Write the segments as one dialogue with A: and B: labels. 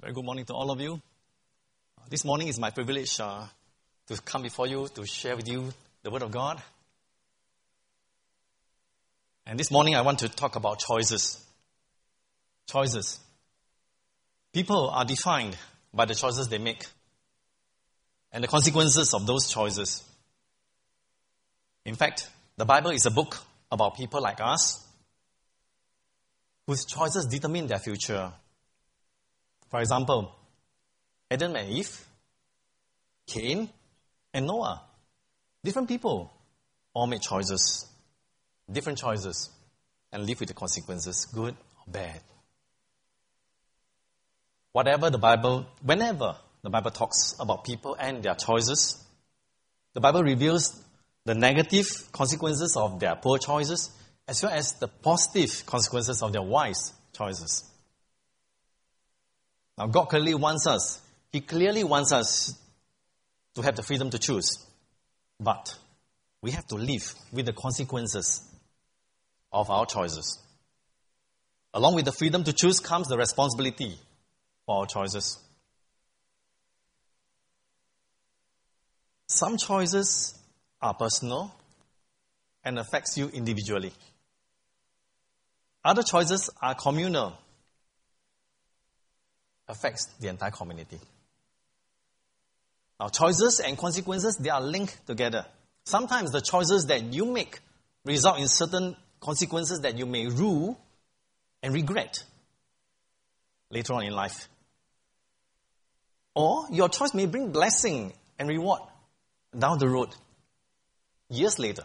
A: Very good morning to all of you. This morning is my privilege uh, to come before you to share with you the Word of God. And this morning I want to talk about choices. Choices. People are defined by the choices they make and the consequences of those choices. In fact, the Bible is a book about people like us whose choices determine their future. For example, Adam and Eve, Cain, and Noah. Different people all made choices, different choices, and live with the consequences, good or bad. Whatever the Bible, whenever the Bible talks about people and their choices, the Bible reveals the negative consequences of their poor choices as well as the positive consequences of their wise choices. Now, God clearly wants us, He clearly wants us to have the freedom to choose. But we have to live with the consequences of our choices. Along with the freedom to choose comes the responsibility for our choices. Some choices are personal and affects you individually. Other choices are communal, affects the entire community. Now, choices and consequences, they are linked together. Sometimes the choices that you make result in certain consequences that you may rue and regret later on in life. Or your choice may bring blessing and reward down the road, years later.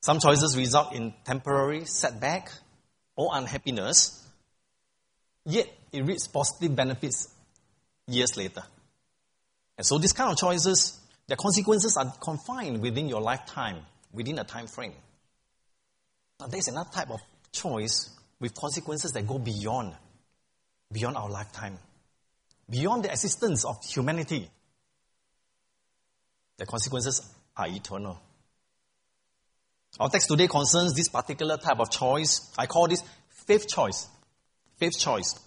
A: Some choices result in temporary setback or unhappiness, yet it reaps positive benefits years later. And so these kind of choices, their consequences are confined within your lifetime, within a time frame. Now there's another type of choice with consequences that go beyond, beyond our lifetime, beyond the existence of humanity. The consequences are eternal. Our text today concerns this particular type of choice. I call this faith choice. Faith choice.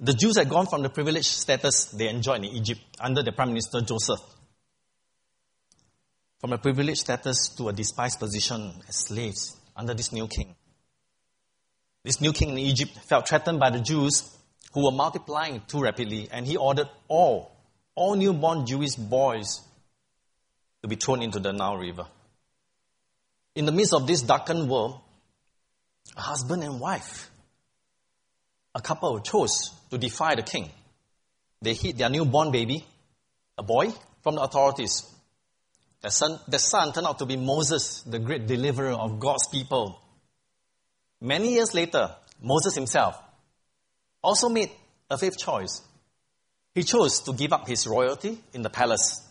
A: The Jews had gone from the privileged status they enjoyed in Egypt under the Prime Minister Joseph, from a privileged status to a despised position as slaves under this new king. This new king in Egypt felt threatened by the Jews who were multiplying too rapidly, and he ordered all, all newborn Jewish boys to be thrown into the Nile River. In the midst of this darkened world, a husband and wife, a couple chose to defy the king. They hid their newborn baby, a boy, from the authorities. Their son, the son turned out to be Moses, the great deliverer of God's people. Many years later, Moses himself also made a faith choice. He chose to give up his royalty in the palace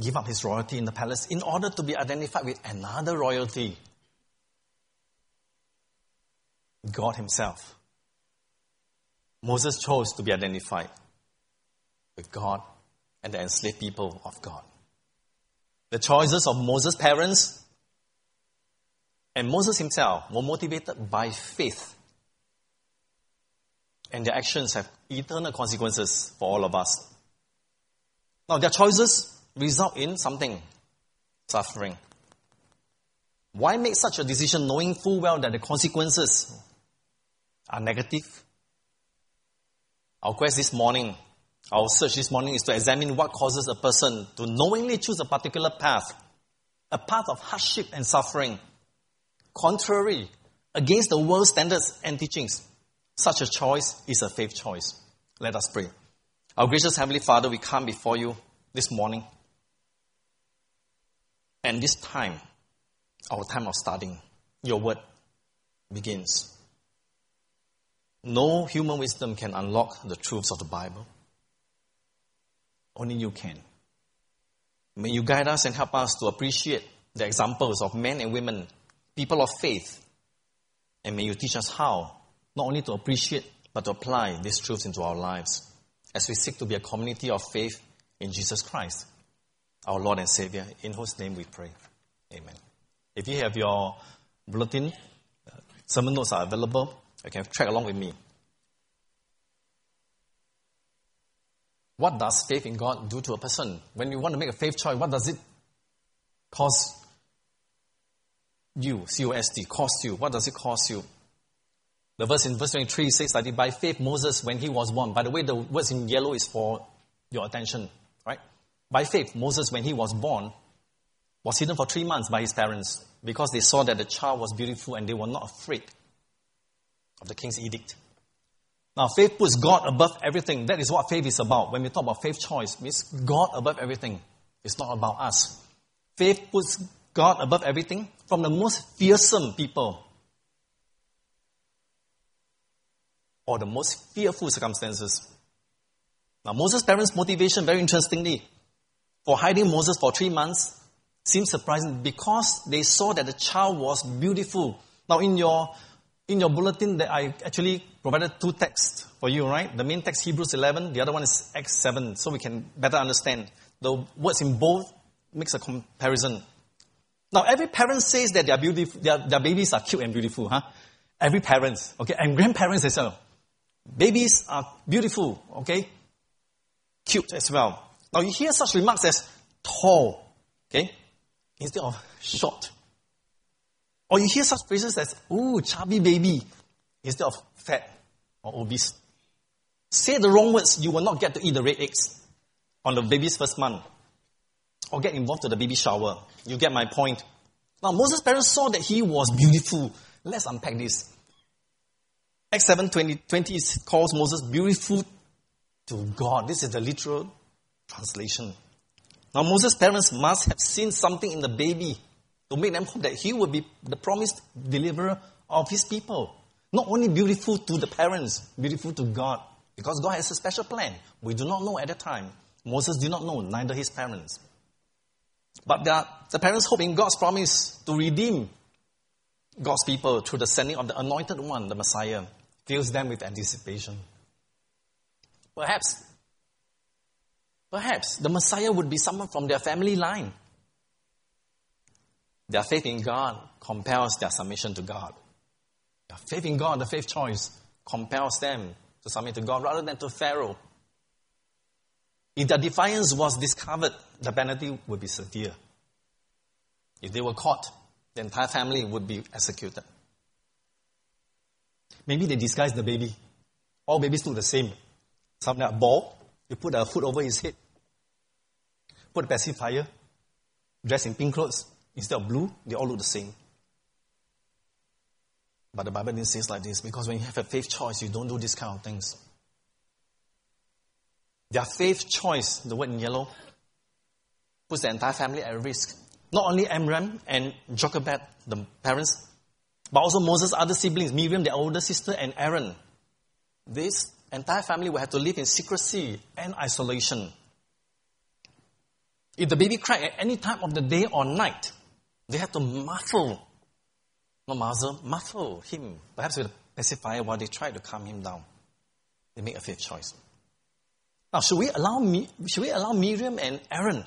A: give up his royalty in the palace in order to be identified with another royalty God Himself. Moses chose to be identified with God and the enslaved people of God. The choices of Moses' parents and Moses himself were motivated by faith. And their actions have eternal consequences for all of us. Now, their choices result in something suffering. Why make such a decision knowing full well that the consequences are negative? Our quest this morning, our search this morning is to examine what causes a person to knowingly choose a particular path, a path of hardship and suffering, contrary against the world's standards and teachings. Such a choice is a faith choice. Let us pray. Our gracious Heavenly Father, we come before you this morning. And this time, our time of studying, your word begins. No human wisdom can unlock the truths of the Bible. Only you can. May you guide us and help us to appreciate the examples of men and women, people of faith. And may you teach us how, not only to appreciate, but to apply these truths into our lives as we seek to be a community of faith in Jesus Christ our Lord and Savior, in whose name we pray. Amen. If you have your bulletin, uh, sermon notes are available Okay, track along with me. What does faith in God do to a person? When you want to make a faith choice, what does it cost you? C-O-S-T, cost you. What does it cost you? The verse in verse 23 says that by faith Moses, when he was born, by the way, the words in yellow is for your attention, right? By faith, Moses, when he was born, was hidden for three months by his parents because they saw that the child was beautiful and they were not afraid of the king's edict. Now, faith puts God above everything. That is what faith is about. When we talk about faith choice, it means God above everything. It's not about us. Faith puts God above everything from the most fearsome people or the most fearful circumstances. Now, Moses' parents' motivation, very interestingly, for hiding Moses for three months seems surprising because they saw that the child was beautiful. Now, in your in your bulletin that I actually provided two texts for you, right? The main text Hebrews 11, the other one is Acts 7, so we can better understand. The words in both makes a comparison. Now, every parent says that their, beautiful, their, their babies are cute and beautiful, huh? Every parent, okay? And grandparents as well. Babies are beautiful, okay? Cute as well. Now, you hear such remarks as tall, okay? Instead of short. Or you hear such phrases as, ooh, chubby baby, instead of fat or obese. Say the wrong words, you will not get to eat the red eggs on the baby's first month. Or get involved to the baby shower. You get my point. Now, Moses' parents saw that he was beautiful. Let's unpack this. Acts 7 20, 20 calls Moses beautiful to God. This is the literal translation. Now, Moses' parents must have seen something in the baby to make them hope that he will be the promised deliverer of his people. Not only beautiful to the parents, beautiful to God, because God has a special plan. We do not know at the time. Moses did not know, neither his parents. But the parents hope in God's promise to redeem God's people through the sending of the anointed one, the Messiah, fills them with anticipation. Perhaps, perhaps the Messiah would be someone from their family line their faith in God compels their submission to God. Their faith in God, the faith choice, compels them to submit to God rather than to Pharaoh. If their defiance was discovered, the penalty would be severe. If they were caught, the entire family would be executed. Maybe they disguised the baby. All babies look the same. Some are bald. You put a hood over his head. Put a pacifier. dress in pink clothes. Instead of blue, they all look the same. But the Bible didn't say it like this because when you have a faith choice, you don't do these kind of things. Their faith choice, the word in yellow, puts the entire family at risk. Not only Amram and Jochebed, the parents, but also Moses' other siblings, Miriam, their older sister, and Aaron. This entire family will have to live in secrecy and isolation. If the baby cried at any time of the day or night, they have to muffle, not muzzle, muffle him, perhaps with a pacifier while they try to calm him down. They make a faith choice. Now, should we allow should we allow Miriam and Aaron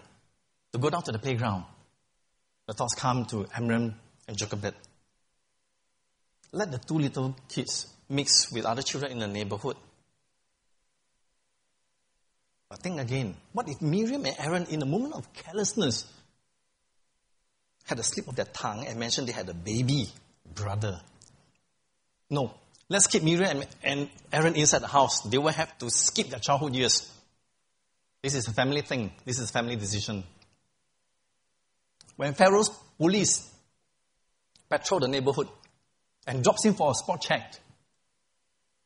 A: to go down to the playground? The thoughts come to Amram and Jochebed. Let the two little kids mix with other children in the neighborhood. But think again, what if Miriam and Aaron, in a moment of carelessness, had a slip of their tongue and mentioned they had a baby brother. No. Let's keep Miriam and Aaron inside the house. They will have to skip their childhood years. This is a family thing. This is a family decision. When Pharaoh's police patrol the neighborhood and drops in for a spot check,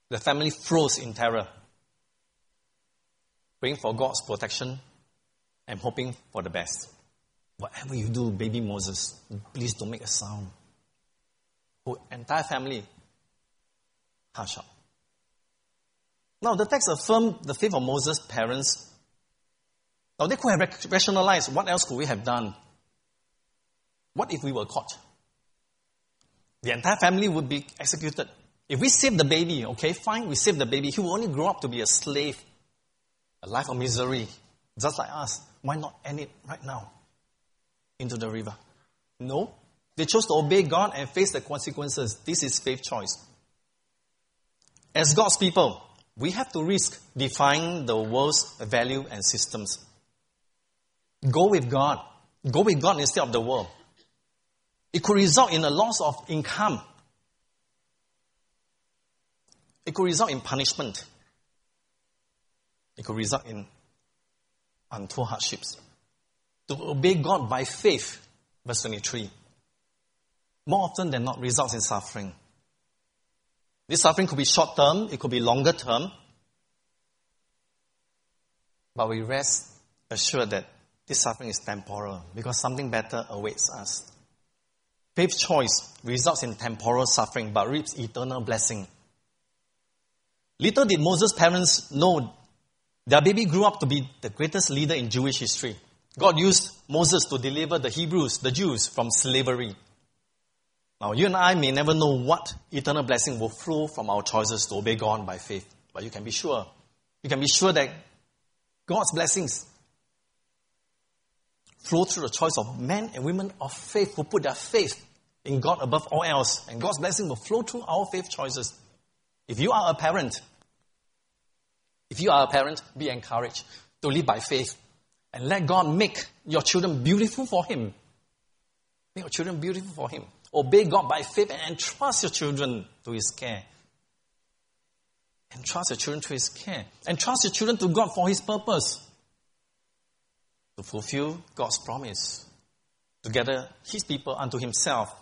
A: the family froze in terror, praying for God's protection and hoping for the best. Whatever you do, baby Moses, please don't make a sound. Whole entire family, hush up. Now, the text affirmed the faith of Moses' parents. Now, they could have rationalized what else could we have done? What if we were caught? The entire family would be executed. If we save the baby, okay, fine, we save the baby. He will only grow up to be a slave, a life of misery, just like us. Why not end it right now? Into the river? No. They chose to obey God and face the consequences. This is faith choice. As God's people, we have to risk defying the world's value and systems. Go with God. Go with God instead of the world. It could result in a loss of income. It could result in punishment. It could result in untold hardships. To obey God by faith, verse 23, more often than not results in suffering. This suffering could be short term, it could be longer term, but we rest assured that this suffering is temporal because something better awaits us. Faith choice results in temporal suffering but reaps eternal blessing. Little did Moses' parents know their baby grew up to be the greatest leader in Jewish history. God used Moses to deliver the Hebrews, the Jews, from slavery. Now, you and I may never know what eternal blessing will flow from our choices to obey God by faith, but you can be sure. You can be sure that God's blessings flow through the choice of men and women of faith who put their faith in God above all else. And God's blessing will flow through our faith choices. If you are a parent, if you are a parent, be encouraged to live by faith and let God make your children beautiful for Him. Make your children beautiful for Him. Obey God by faith and entrust your children to His care. Entrust your children to His care. Entrust your children to God for His purpose. To fulfill God's promise. To gather His people unto Himself.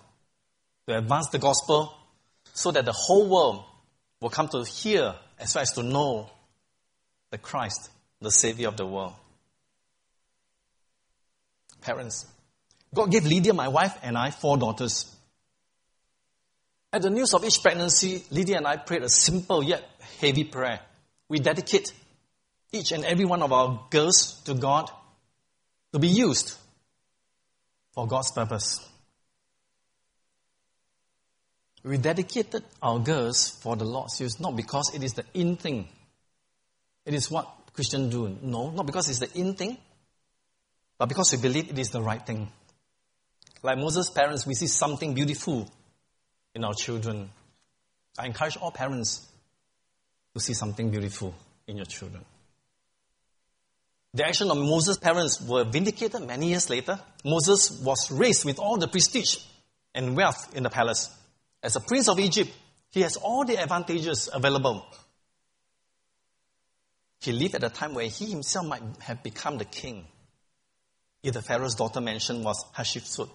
A: To advance the gospel so that the whole world will come to hear as well as to know the Christ, the Savior of the world. Parents, God gave Lydia, my wife, and I four daughters. At the news of each pregnancy, Lydia and I prayed a simple yet heavy prayer. We dedicate each and every one of our girls to God to be used for God's purpose. We dedicated our girls for the Lord's use, not because it is the in thing. It is what Christians do. No, not because it's the in thing, but because we believe it is the right thing. Like Moses' parents, we see something beautiful in our children. I encourage all parents to see something beautiful in your children. The action of Moses' parents were vindicated many years later. Moses was raised with all the prestige and wealth in the palace. As a prince of Egypt, he has all the advantages available. He lived at a time where he himself might have become the king. If the Pharaoh's daughter mentioned was Hatshepsut,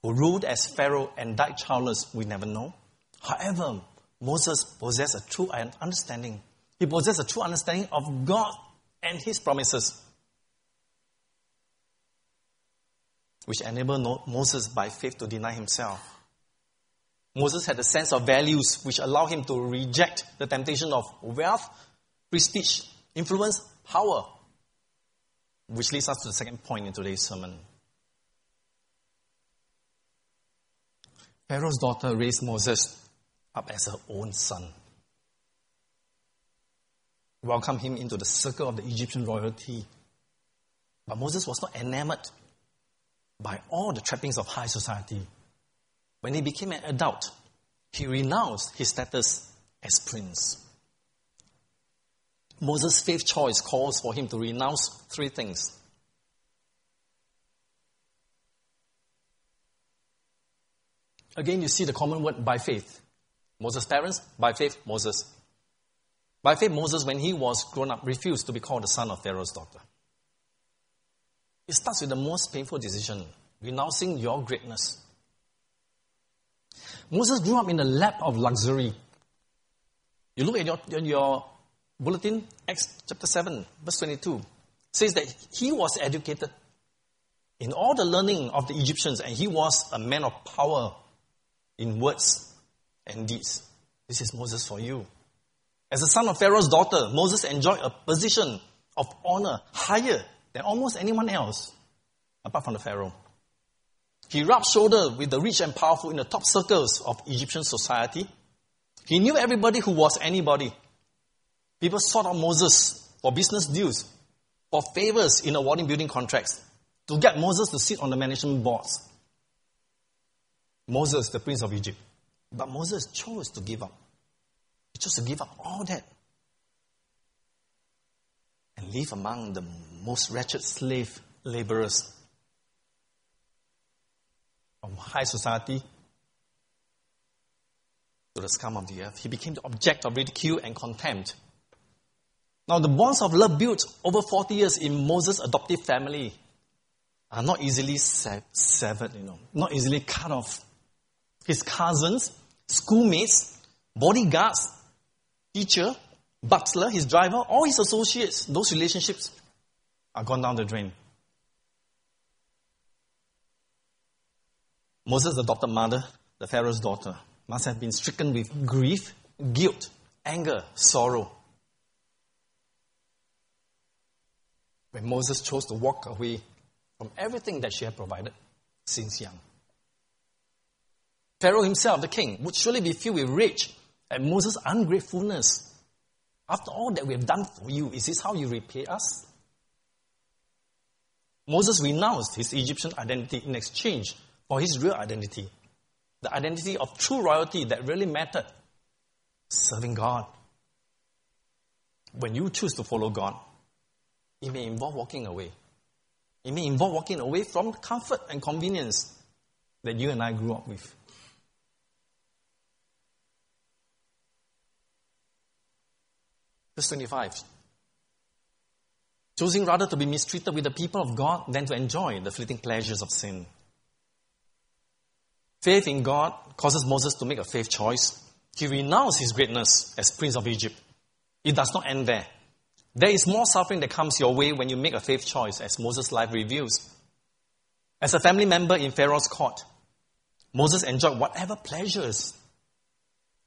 A: who ruled as Pharaoh and died childless, we never know. However, Moses possessed a true understanding. He possessed a true understanding of God and his promises, which enabled Moses by faith to deny himself. Moses had a sense of values which allowed him to reject the temptation of wealth, prestige, influence, power, which leads us to the second point in today's sermon. Pharaoh's daughter raised Moses up as her own son. Welcomed him into the circle of the Egyptian royalty. But Moses was not enamored by all the trappings of high society. When he became an adult, he renounced his status as prince. Moses' faith choice calls for him to renounce three things. Again, you see the common word by faith. Moses' parents, by faith, Moses. By faith, Moses, when he was grown up, refused to be called the son of Pharaoh's daughter. It starts with the most painful decision renouncing your greatness. Moses grew up in the lap of luxury. You look at your, your bulletin, Acts chapter 7, verse 22, says that he was educated in all the learning of the Egyptians and he was a man of power in words and deeds. This is Moses for you. As the son of Pharaoh's daughter, Moses enjoyed a position of honor higher than almost anyone else, apart from the Pharaoh. He rubbed shoulders with the rich and powerful in the top circles of Egyptian society. He knew everybody who was anybody. People sought out Moses for business deals, for favors in awarding building contracts, to get Moses to sit on the management boards. Moses, the prince of Egypt. But Moses chose to give up. He chose to give up all that and live among the most wretched slave laborers from high society to the scum of the earth. He became the object of ridicule and contempt. Now, the bonds of love built over 40 years in Moses' adoptive family are not easily severed, you know, not easily cut off. His cousins, schoolmates, bodyguards, teacher, butler, his driver, all his associates, those relationships are gone down the drain. Moses' adopted mother, the Pharaoh's daughter, must have been stricken with grief, guilt, anger, sorrow. When Moses chose to walk away from everything that she had provided since young. Pharaoh himself, the king, would surely be filled with rage at Moses' ungratefulness. After all that we have done for you, is this how you repay us? Moses renounced his Egyptian identity in exchange for his real identity, the identity of true royalty that really mattered serving God. When you choose to follow God, it may involve walking away. It may involve walking away from comfort and convenience that you and I grew up with. Verse 25. Choosing rather to be mistreated with the people of God than to enjoy the fleeting pleasures of sin. Faith in God causes Moses to make a faith choice. He renounced his greatness as Prince of Egypt. It does not end there. There is more suffering that comes your way when you make a faith choice, as Moses' life reveals. As a family member in Pharaoh's court, Moses enjoyed whatever pleasures,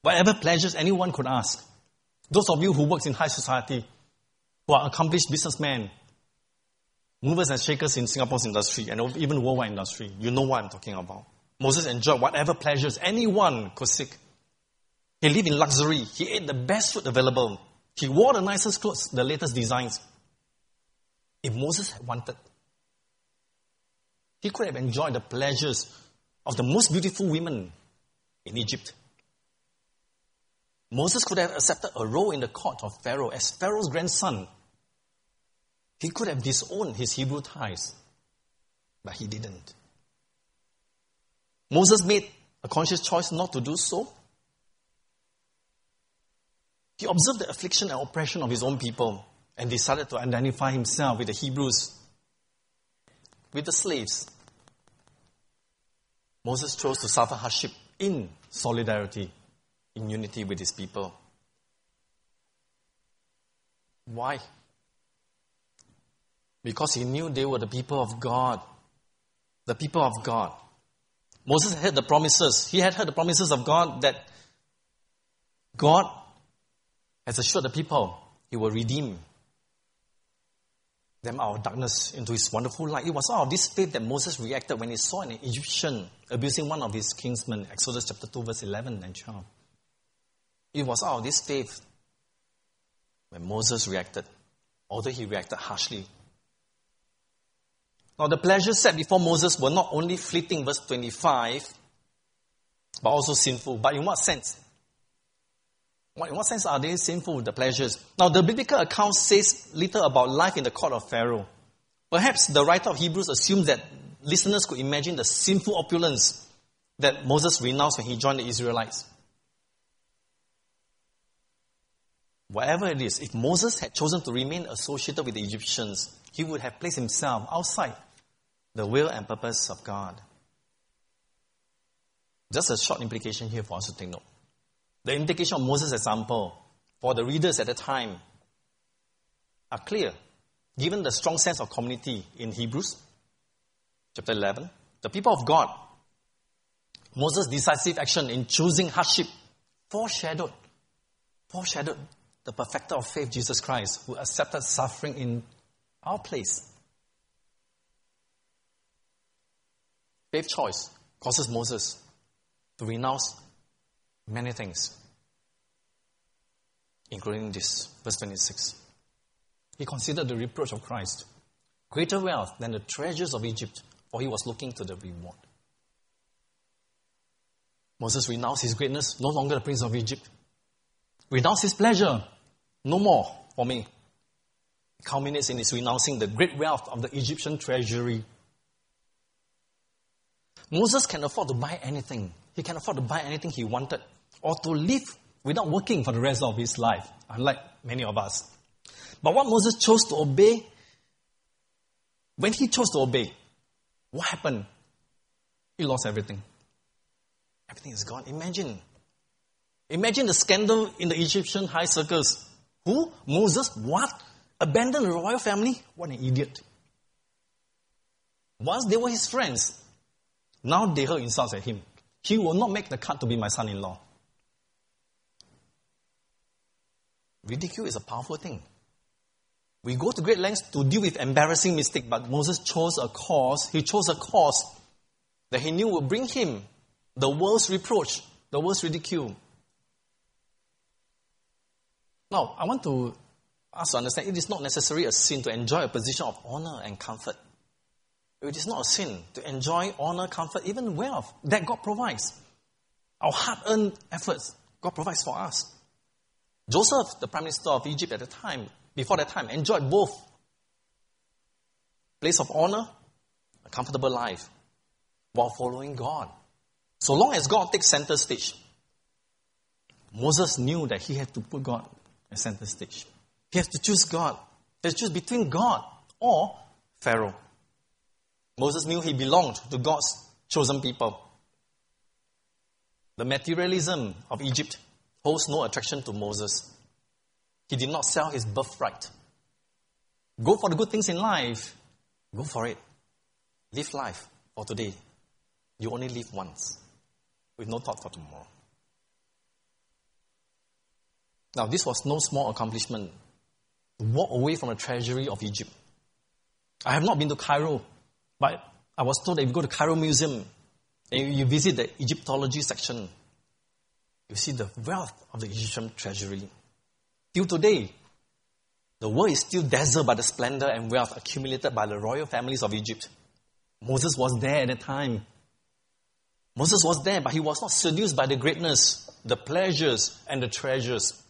A: whatever pleasures anyone could ask. Those of you who work in high society, who are accomplished businessmen, movers and shakers in Singapore's industry and even worldwide industry, you know what I'm talking about. Moses enjoyed whatever pleasures anyone could seek. He lived in luxury. He ate the best food available. He wore the nicest clothes, the latest designs. If Moses had wanted, he could have enjoyed the pleasures of the most beautiful women in Egypt. Moses could have accepted a role in the court of Pharaoh as Pharaoh's grandson. He could have disowned his Hebrew ties, but he didn't. Moses made a conscious choice not to do so he observed the affliction and oppression of his own people and decided to identify himself with the Hebrews, with the slaves. Moses chose to suffer hardship in solidarity, in unity with his people. Why? Because he knew they were the people of God. The people of God. Moses had the promises. He had heard the promises of God that God has assured the people he will redeem them out of darkness into his wonderful light. It was out of this faith that Moses reacted when he saw an Egyptian abusing one of his kinsmen, Exodus chapter 2, verse 11 and 12. It was out of this faith when Moses reacted, although he reacted harshly. Now, the pleasures set before Moses were not only fleeting, verse 25, but also sinful. But in what sense? In what sense are they sinful, the pleasures? Now, the biblical account says little about life in the court of Pharaoh. Perhaps the writer of Hebrews assumes that listeners could imagine the sinful opulence that Moses renounced when he joined the Israelites. Whatever it is, if Moses had chosen to remain associated with the Egyptians, he would have placed himself outside the will and purpose of God. Just a short implication here for us to take note. The implication of Moses' example for the readers at the time are clear. Given the strong sense of community in Hebrews chapter 11, the people of God, Moses' decisive action in choosing hardship foreshadowed, foreshadowed the perfecter of faith, Jesus Christ, who accepted suffering in our place. Faith choice causes Moses to renounce many things, including this, verse 26. He considered the reproach of Christ greater wealth than the treasures of Egypt, for he was looking to the reward. Moses renounced his greatness, no longer the prince of Egypt. renounce his pleasure. No more for me. It culminates in his renouncing the great wealth of the Egyptian treasury. Moses can afford to buy anything. He can afford to buy anything he wanted or to live without working for the rest of his life, unlike many of us. But what Moses chose to obey, when he chose to obey, what happened? He lost everything. Everything is gone. Imagine. Imagine the scandal in the Egyptian high circles. Who? Moses? What? Abandoned the royal family? What an idiot. Once they were his friends, now they heard insults at him. He will not make the cut to be my son in law. Ridicule is a powerful thing. We go to great lengths to deal with embarrassing mistake, but Moses chose a course. He chose a course that he knew would bring him the world's reproach, the world's ridicule. Now, I want to ask to understand it is not necessarily a sin to enjoy a position of honor and comfort. It is not a sin to enjoy honor, comfort, even wealth that God provides. Our hard earned efforts, God provides for us. Joseph, the prime minister of Egypt at the time, before that time, enjoyed both place of honor, a comfortable life, while following God. So long as God takes center stage, Moses knew that he had to put God at center stage. He has to choose God. He has to choose between God or Pharaoh. Moses knew he belonged to God's chosen people. The materialism of Egypt holds no attraction to Moses. He did not sell his birthright. Go for the good things in life. Go for it. Live life for today. You only live once with no thought for tomorrow. Now, this was no small accomplishment walk away from the treasury of Egypt. I have not been to Cairo, but I was told that if you go to Cairo Museum and you visit the Egyptology section, you see the wealth of the Egyptian treasury. Till today, the world is still dazzled by the splendor and wealth accumulated by the royal families of Egypt. Moses was there at the time. Moses was there, but he was not seduced by the greatness, the pleasures, and the treasures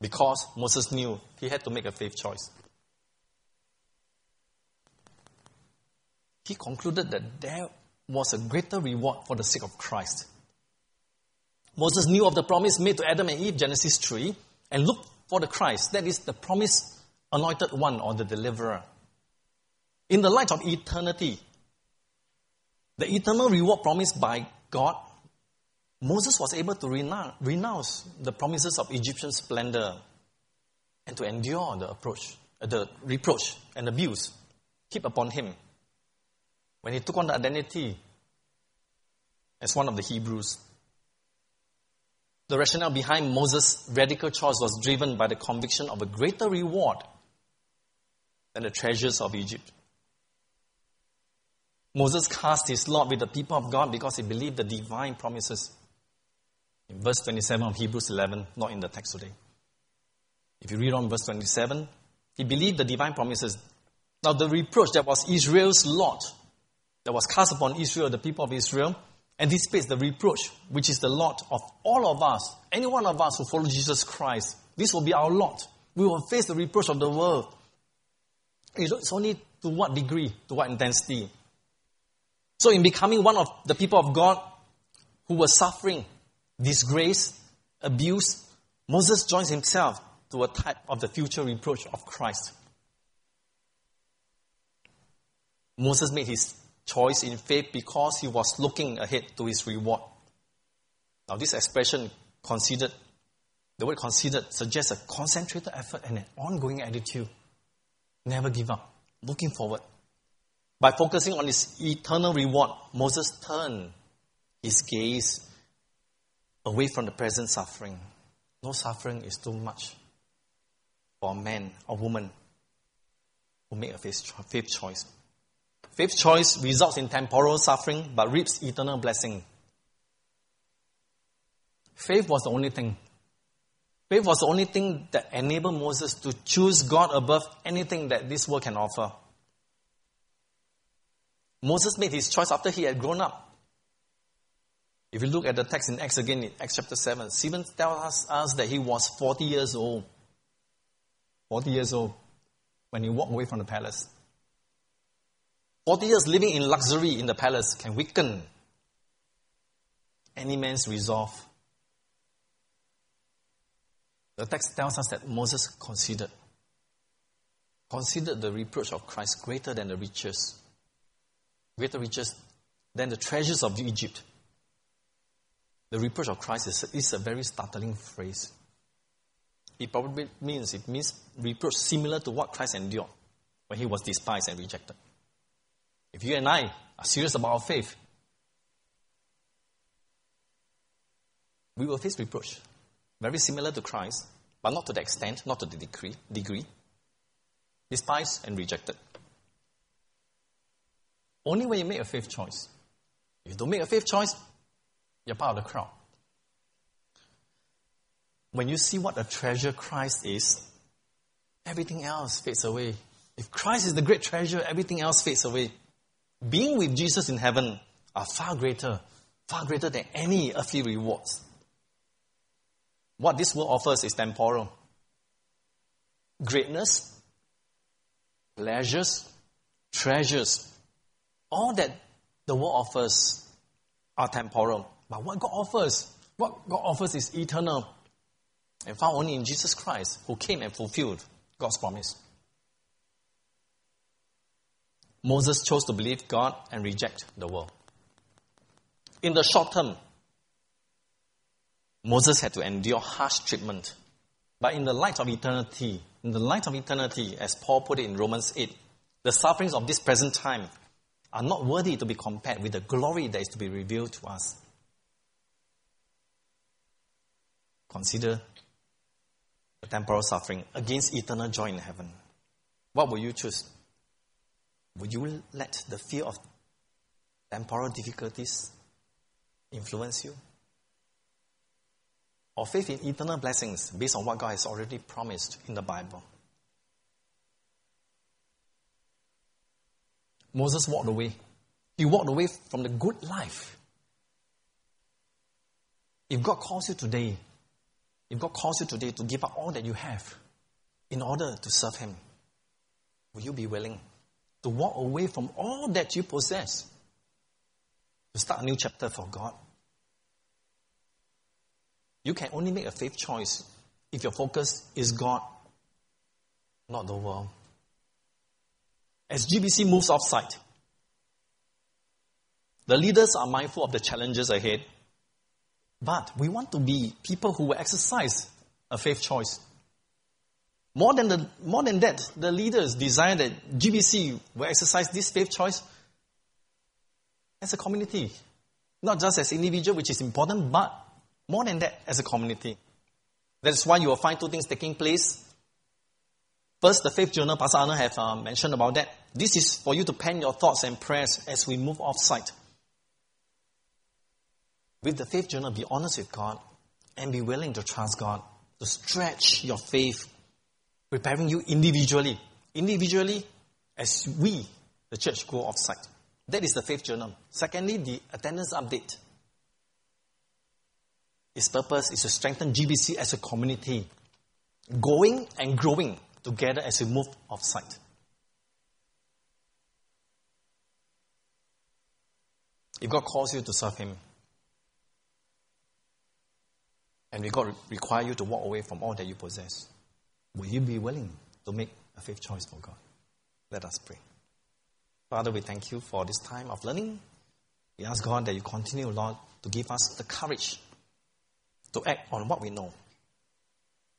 A: because Moses knew he had to make a faith choice. He concluded that there was a greater reward for the sake of Christ. Moses knew of the promise made to Adam and Eve, Genesis 3, and looked for the Christ, that is the promised anointed one or the deliverer. In the light of eternity, the eternal reward promised by God, Moses was able to renounce, the promises of Egyptian splendor and to endure the approach, the reproach and abuse heaped upon him when he took on the identity as one of the Hebrews. The rationale behind Moses' radical choice was driven by the conviction of a greater reward than the treasures of Egypt. Moses cast his lot with the people of God because he believed the divine promises. In verse 27 of Hebrews 11, not in the text today. If you read on verse 27, he believed the divine promises. Now, the reproach that was Israel's lot, that was cast upon Israel, the people of Israel, and anticipates the reproach, which is the lot of all of us, any one of us who follow Jesus Christ. This will be our lot. We will face the reproach of the world. It's only to what degree, to what intensity. So, in becoming one of the people of God who were suffering disgrace, abuse, Moses joins himself to a type of the future reproach of Christ. Moses made his choice in faith because he was looking ahead to his reward. Now, this expression, considered, the word considered suggests a concentrated effort and an ongoing attitude. Never give up, looking forward. By focusing on his eternal reward, Moses turned his gaze away from the present suffering. No suffering is too much for a man or woman who make a faith choice. Faith choice results in temporal suffering but reaps eternal blessing. Faith was the only thing. Faith was the only thing that enabled Moses to choose God above anything that this world can offer. Moses made his choice after he had grown up. If you look at the text in Acts again, in Acts chapter 7, Stephen tells us that he was 40 years old. 40 years old when he walked away from the palace. 40 years living in luxury in the palace can weaken any man's resolve. The text tells us that Moses considered considered the reproach of Christ greater than the riches, greater riches than the treasures of Egypt. The reproach of Christ is, is a very startling phrase. It probably means it means reproach similar to what Christ endured when he was despised and rejected. If you and I are serious about our faith, we will face reproach. Very similar to Christ, but not to the extent, not to the degree, degree. Despised and rejected. Only when you make a faith choice. If you don't make a faith choice, you're part of the crowd. When you see what a treasure Christ is, everything else fades away. If Christ is the great treasure, everything else fades away. Being with Jesus in heaven are far greater, far greater than any earthly rewards. What this world offers is temporal. Greatness, pleasures, treasures, all that the world offers are temporal. But what God offers, what God offers is eternal and found only in Jesus Christ, who came and fulfilled God's promise. Moses chose to believe God and reject the world. In the short term, Moses had to endure harsh treatment. But in the light of eternity, in the light of eternity, as Paul put it in Romans 8, the sufferings of this present time are not worthy to be compared with the glory that is to be revealed to us. Consider the temporal suffering against eternal joy in heaven. What will you choose? Will you let the fear of temporal difficulties influence you? Or faith in eternal blessings based on what God has already promised in the Bible? Moses walked away. He walked away from the good life. If God calls you today, if God calls you today to give up all that you have in order to serve Him, will you be willing to walk away from all that you possess to start a new chapter for God? You can only make a faith choice if your focus is God, not the world. As GBC moves off site, the leaders are mindful of the challenges ahead but we want to be people who will exercise a faith choice. More than, the, more than that, the leaders desire that GBC will exercise this faith choice as a community. Not just as individual, which is important, but more than that, as a community. That's why you will find two things taking place. First, the faith journal, Pastor Arnold have uh, mentioned about that. This is for you to pen your thoughts and prayers as we move off site with the faith journal, be honest with God and be willing to trust God to stretch your faith, preparing you individually. Individually, as we, the church, go off site. That is the faith journal. Secondly, the attendance update. Its purpose is to strengthen GBC as a community, going and growing together as we move off site. If God calls you to serve Him, and God require you to walk away from all that you possess, will you be willing to make a faith choice for God? Let us pray. Father, we thank you for this time of learning. We ask God that you continue, Lord, to give us the courage to act on what we know,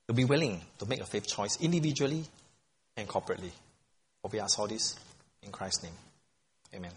A: to be willing to make a faith choice individually and corporately. For we ask all this in Christ's name. Amen.